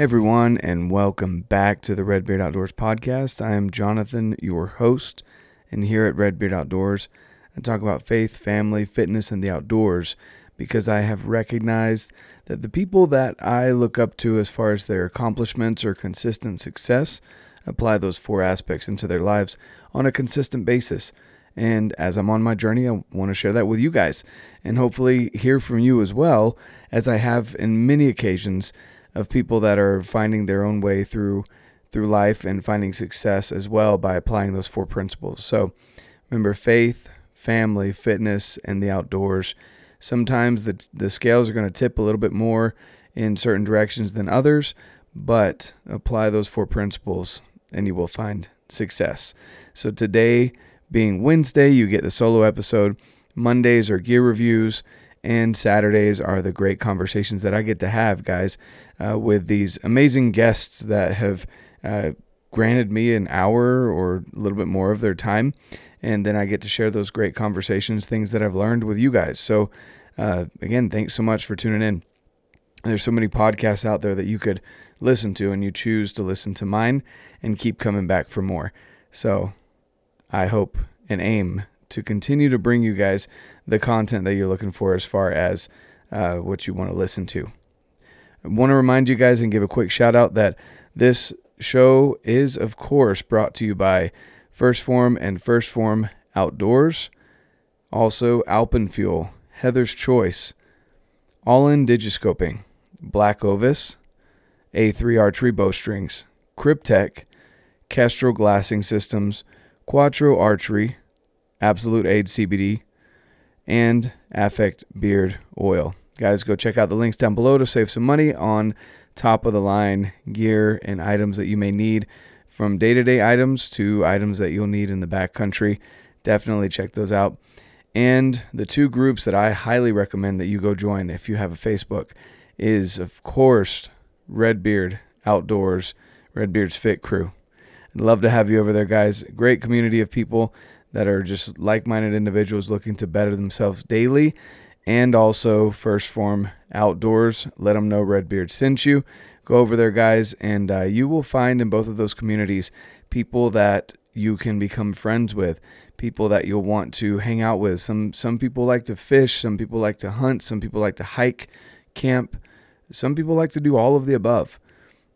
Hey everyone, and welcome back to the Redbeard Outdoors podcast. I am Jonathan, your host, and here at Redbeard Outdoors, I talk about faith, family, fitness, and the outdoors because I have recognized that the people that I look up to as far as their accomplishments or consistent success apply those four aspects into their lives on a consistent basis. And as I'm on my journey, I want to share that with you guys and hopefully hear from you as well, as I have in many occasions of people that are finding their own way through through life and finding success as well by applying those four principles. So remember faith, family, fitness, and the outdoors. Sometimes the the scales are going to tip a little bit more in certain directions than others, but apply those four principles and you will find success. So today being Wednesday, you get the solo episode. Mondays are gear reviews and Saturdays are the great conversations that I get to have, guys, uh, with these amazing guests that have uh, granted me an hour or a little bit more of their time. And then I get to share those great conversations, things that I've learned with you guys. So, uh, again, thanks so much for tuning in. There's so many podcasts out there that you could listen to, and you choose to listen to mine and keep coming back for more. So, I hope and aim to continue to bring you guys the content that you're looking for as far as uh, what you want to listen to. I want to remind you guys and give a quick shout out that this show is, of course, brought to you by 1st Form and 1st Form Outdoors, also Alpenfuel, Heather's Choice, All In Digiscoping, Black Ovis, A3 Archery Bowstrings, Kryptek, Kestrel Glassing Systems, Quattro Archery, Absolute Age CBD, and Affect Beard Oil. Guys, go check out the links down below to save some money on top of the line gear and items that you may need from day to day items to items that you'll need in the backcountry. Definitely check those out. And the two groups that I highly recommend that you go join if you have a Facebook is, of course, Redbeard Outdoors, Redbeard's Fit Crew. I'd love to have you over there, guys. Great community of people that are just like minded individuals looking to better themselves daily. And also, 1st Form Outdoors. Let them know Redbeard sent you. Go over there, guys, and uh, you will find in both of those communities people that you can become friends with, people that you'll want to hang out with. Some some people like to fish, some people like to hunt, some people like to hike, camp. Some people like to do all of the above.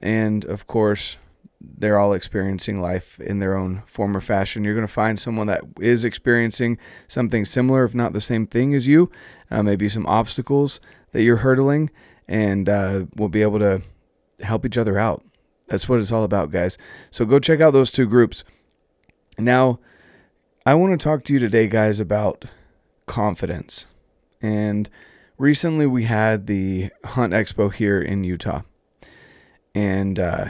And of course, they're all experiencing life in their own form or fashion. You're going to find someone that is experiencing something similar, if not the same thing as you, uh, maybe some obstacles that you're hurdling, and uh, we'll be able to help each other out. That's what it's all about, guys. So go check out those two groups. Now, I want to talk to you today, guys, about confidence. And recently we had the Hunt Expo here in Utah. And, uh,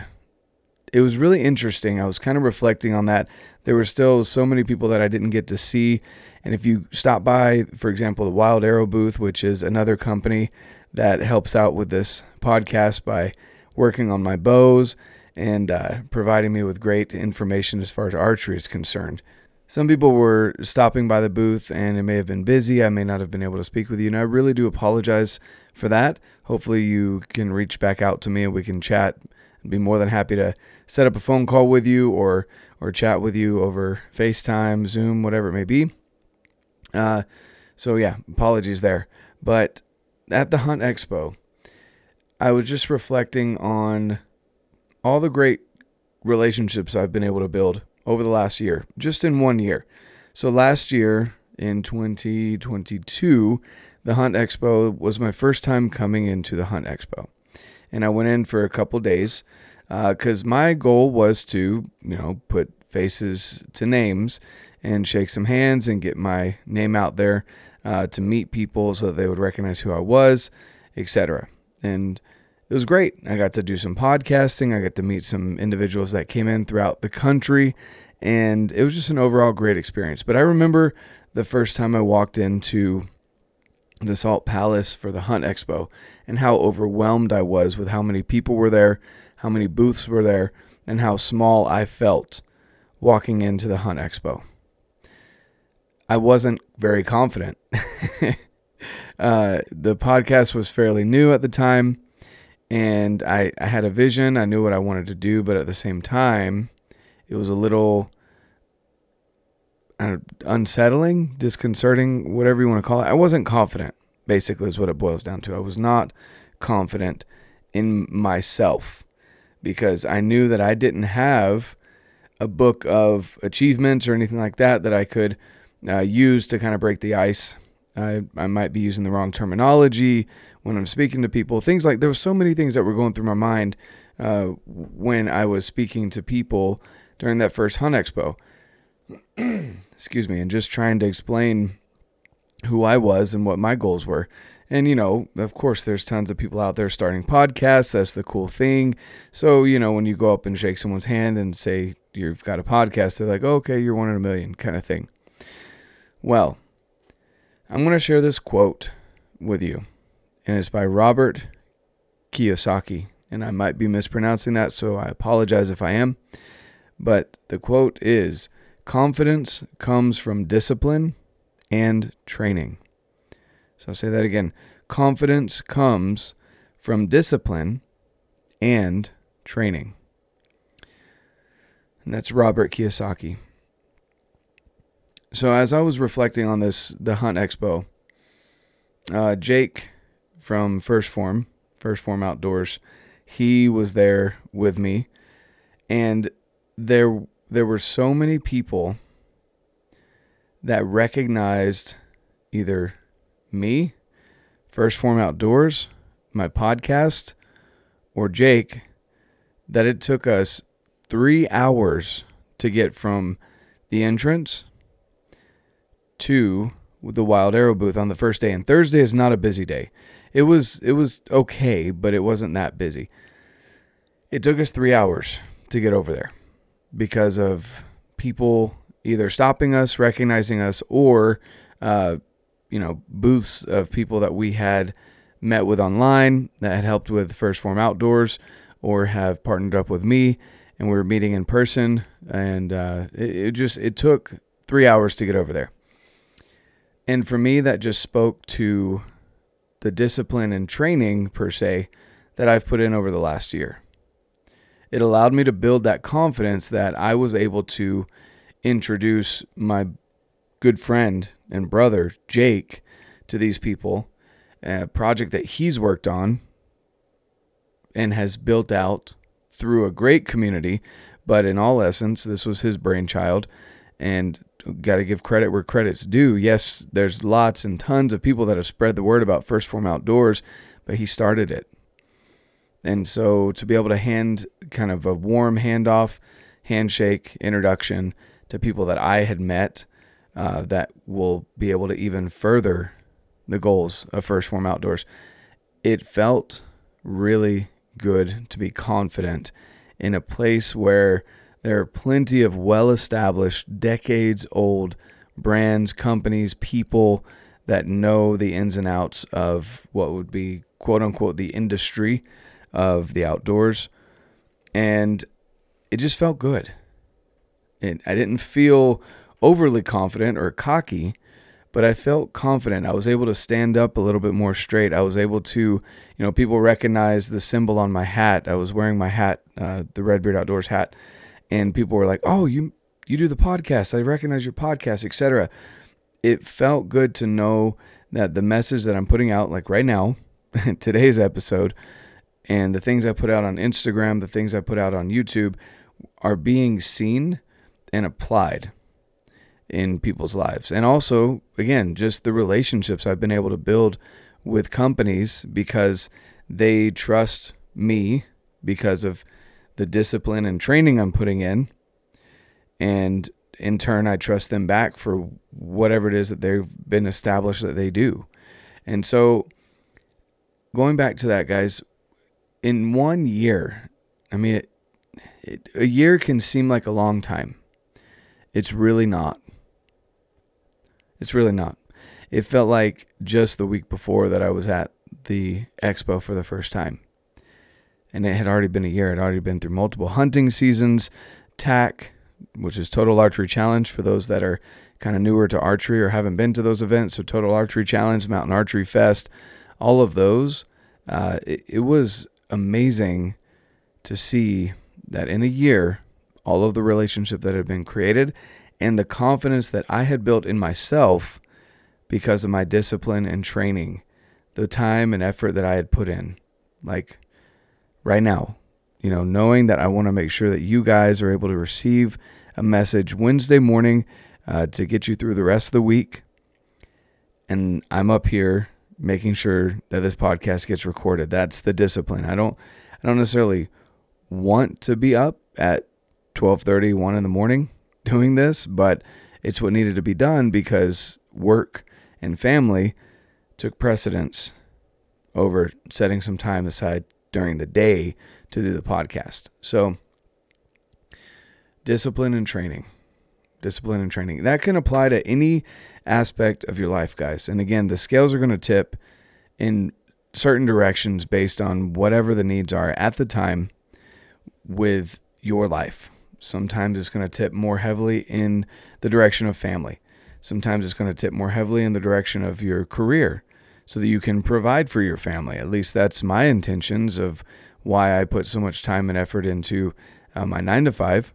it was really interesting. I was kind of reflecting on that. There were still so many people that I didn't get to see. And if you stop by, for example, the Wild Arrow booth, which is another company that helps out with this podcast by working on my bows and uh, providing me with great information as far as archery is concerned. Some people were stopping by the booth and it may have been busy. I may not have been able to speak with you. And I really do apologize for that. Hopefully, you can reach back out to me and we can chat I'd be more than happy to set up a phone call with you or or chat with you over FaceTime, Zoom, whatever it may be. Uh, so yeah, apologies there. But at the Hunt Expo, I was just reflecting on all the great relationships I've been able to build over the last year, just in one year. So last year in 2022, the Hunt Expo was my first time coming into the Hunt Expo and I went in for a couple days because uh, my goal was to, you know, put faces to names and shake some hands and get my name out there uh, to meet people so that they would recognize who I was, etc. And it was great. I got to do some podcasting. I got to meet some individuals that came in throughout the country, and it was just an overall great experience. But I remember the first time I walked into the Salt Palace for the Hunt Expo and how overwhelmed I was with how many people were there, how many booths were there, and how small I felt walking into the Hunt Expo. I wasn't very confident. uh, the podcast was fairly new at the time, and I, I had a vision. I knew what I wanted to do, but at the same time, it was a little uh, unsettling, disconcerting, whatever you want to call it. I wasn't confident, basically, is what it boils down to. I was not confident in myself because I knew that I didn't have a book of achievements or anything like that that I could uh, use to kind of break the ice. I, I might be using the wrong terminology when I'm speaking to people. Things like there were so many things that were going through my mind uh, when I was speaking to people during that first Hunt Expo. Excuse me, and just trying to explain who I was and what my goals were. And, you know, of course, there's tons of people out there starting podcasts. That's the cool thing. So, you know, when you go up and shake someone's hand and say you've got a podcast, they're like, okay, you're one in a million kind of thing. Well, I'm going to share this quote with you, and it's by Robert Kiyosaki. And I might be mispronouncing that, so I apologize if I am. But the quote is Confidence comes from discipline and training. So I'll say that again. Confidence comes from discipline and training. And that's Robert Kiyosaki. So as I was reflecting on this, the Hunt Expo, uh, Jake from 1st Form, 1st Form Outdoors, he was there with me, and there there were so many people that recognized either me, 1st Form Outdoors, my podcast, or Jake, that it took us three hours to get from the entrance to the Wild Arrow booth on the first day. And Thursday is not a busy day. It was it was okay, but it wasn't that busy. It took us three hours to get over there because of people either stopping us, recognizing us, or uh, you know booths of people that we had met with online that had helped with 1st Form Outdoors or have partnered up with me and we were meeting in person and uh, it, it just it took three hours to get over there. And for me that just spoke to the discipline and training per se that i've put in over the last year it allowed me to build that confidence that i was able to introduce my good friend and brother, Jake, to these people, a project that he's worked on and has built out through a great community. But in all essence, this was his brainchild. And got to give credit where credit's due. Yes, there's lots and tons of people that have spread the word about 1st Form Outdoors, but he started it. And so to be able to hand kind of a warm handoff, handshake, introduction to people that I had met uh, that will be able to even further the goals of 1st Form Outdoors. It felt really good to be confident in a place where there are plenty of well established, decades old brands, companies, people that know the ins and outs of what would be quote unquote the industry of the outdoors. And it just felt good. And I didn't feel overly confident or cocky, but I felt confident. I was able to stand up a little bit more straight. I was able to, you know, people recognize the symbol on my hat. I was wearing my hat, uh, the Redbeard Outdoors hat, and people were like, "Oh, you you do the podcast. I recognize your podcast, etc." It felt good to know that the message that I'm putting out, like right now, today's episode, and the things I put out on Instagram, the things I put out on YouTube, are being seen and applied in people's lives. And also, again, just the relationships I've been able to build with companies because they trust me because of the discipline and training I'm putting in. And in turn, I trust them back for whatever it is that they've been established that they do. And so, going back to that, guys, in one year, I mean, it, it, a year can seem like a long time. It's really not. It's really not. It felt like just the week before that I was at the expo for the first time. And it had already been a year. It had already been through multiple hunting seasons, TAC, which is Total Archery Challenge for those that are kind of newer to archery or haven't been to those events. So, Total Archery Challenge, Mountain Archery Fest, all of those. Uh, it, it was amazing to see that in a year, all of the relationship that had been created and the confidence that I had built in myself because of my discipline and training, the time and effort that I had put in. Like right now, you know, knowing that I want to make sure that you guys are able to receive a message Wednesday morning uh, to get you through the rest of the week. And I'm up here making sure that this podcast gets recorded. That's the discipline. I don't I don't necessarily want to be up at 12:30, 1 in the morning doing this, but it's what needed to be done because work and family took precedence over setting some time aside during the day to do the podcast. So, discipline and training. Discipline and training. That can apply to any aspect of your life, guys. And again, the scales are going to tip in certain directions based on whatever the needs are at the time with your life. Sometimes it's going to tip more heavily in the direction of family. Sometimes it's going to tip more heavily in the direction of your career so that you can provide for your family. At least that's my intentions of why I put so much time and effort into uh, my nine to five.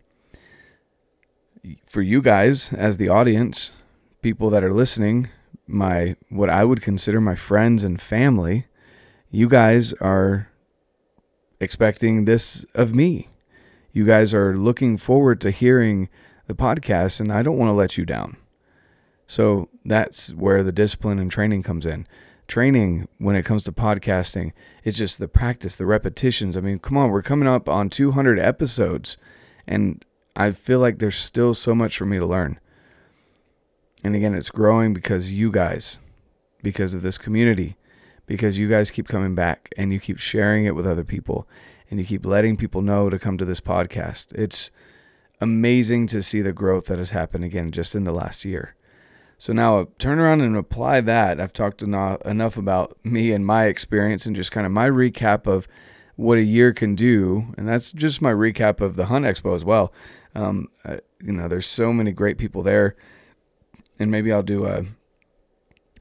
For you guys, as the audience, people that are listening, my what I would consider my friends and family, you guys are expecting this of me. You guys are looking forward to hearing the podcast, and I don't want to let you down. So that's where the discipline and training comes in. Training when it comes to podcasting is just the practice, the repetitions. I mean, come on, we're coming up on 200 episodes, and I feel like there's still so much for me to learn. And again, it's growing because you guys, because of this community, because you guys keep coming back and you keep sharing it with other people and you keep letting people know to come to this podcast. It's amazing to see the growth that has happened again just in the last year. So now turn around and apply that. I've talked enough about me and my experience and just kind of my recap of what a year can do. And that's just my recap of the Hunt Expo as well. Um, uh, you know, there's so many great people there. And maybe I'll do a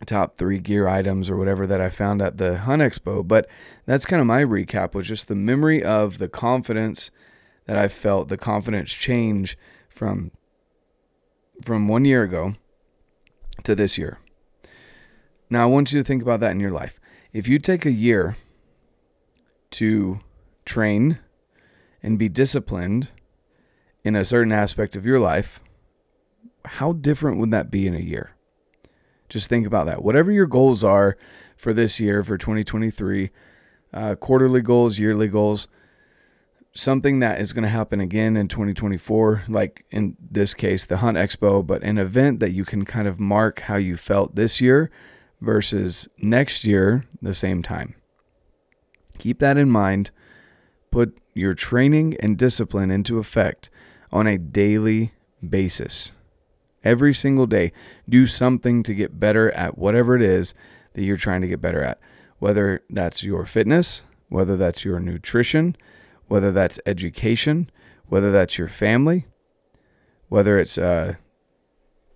top three gear items or whatever that I found at the Hunt Expo. But that's kind of my recap was just the memory of the confidence that I felt, the confidence change from from one year ago to this year. Now I want you to think about that in your life. If you take a year to train and be disciplined in a certain aspect of your life, how different would that be in a year? Just think about that. Whatever your goals are for this year, for 2023, uh, quarterly goals, yearly goals, something that is going to happen again in 2024, like in this case, the Hunt Expo, but an event that you can kind of mark how you felt this year versus next year, the same time. Keep that in mind. Put your training and discipline into effect on a daily basis every single day. Do something to get better at whatever it is that you're trying to get better at, whether that's your fitness, whether that's your nutrition, whether that's education, whether that's your family, whether it's a,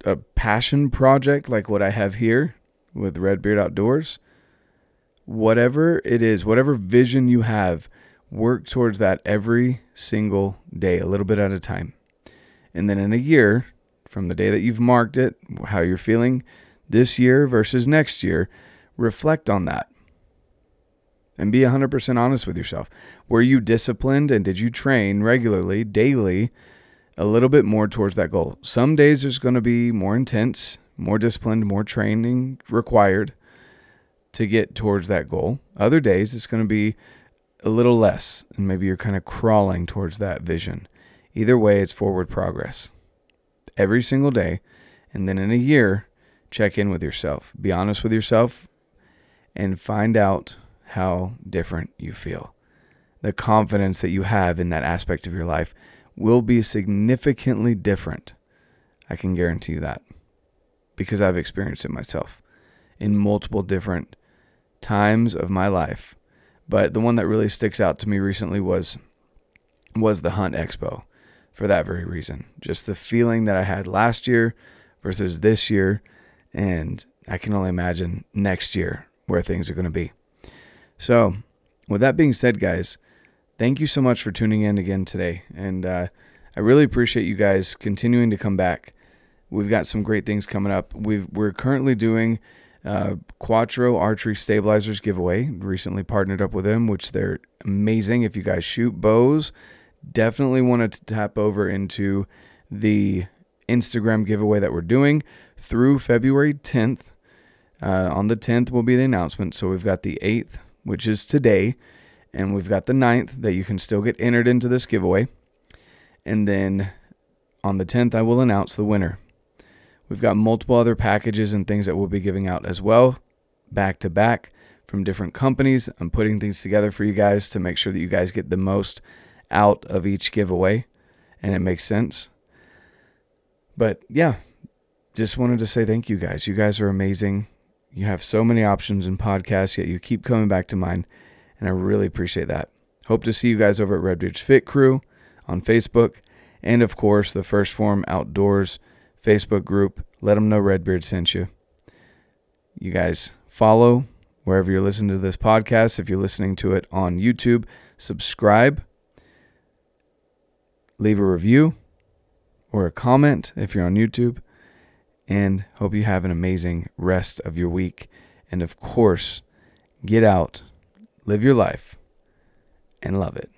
a passion project like what I have here with Redbeard Outdoors. Whatever it is, whatever vision you have, work towards that every single day, a little bit at a time. And then in a year, from the day that you've marked it, how you're feeling this year versus next year, reflect on that and be 100% honest with yourself. Were you disciplined and did you train regularly, daily, a little bit more towards that goal? Some days there's going to be more intense, more disciplined, more training required to get towards that goal. Other days it's going to be a little less, and maybe you're kind of crawling towards that vision. Either way, it's forward progress every single day. And then in a year, check in with yourself. Be honest with yourself and find out how different you feel. The confidence that you have in that aspect of your life will be significantly different. I can guarantee you that because I've experienced it myself in multiple different times of my life. But the one that really sticks out to me recently was was the Hunt Expo for that very reason. Just the feeling that I had last year versus this year. And I can only imagine next year where things are going to be. So, with that being said, guys, thank you so much for tuning in again today. And uh, I really appreciate you guys continuing to come back. We've got some great things coming up. We've, we're currently doing uh, Quattro Archery Stabilizers giveaway. Recently partnered up with them, which they're amazing. If you guys shoot bows, definitely want to tap over into the Instagram giveaway that we're doing through February 10th. Uh, on the 10th will be the announcement. So we've got the 8th, which is today, and we've got the 9th that you can still get entered into this giveaway. And then on the 10th, I will announce the winner. We've got multiple other packages and things that we'll be giving out as well, back to back from different companies. I'm putting things together for you guys to make sure that you guys get the most out of each giveaway and it makes sense. But yeah, just wanted to say thank you guys. You guys are amazing. You have so many options in podcasts, yet you keep coming back to mine. And I really appreciate that. Hope to see you guys over at Redbeard's Fit Crew on Facebook. And of course, the 1st Form Outdoors Facebook group. Let them know Redbeard sent you. You guys follow wherever you're listening to this podcast. If you're listening to it on YouTube, subscribe, leave a review or a comment if you're on YouTube. And hope you have an amazing rest of your week. And of course, get out, live your life, and love it.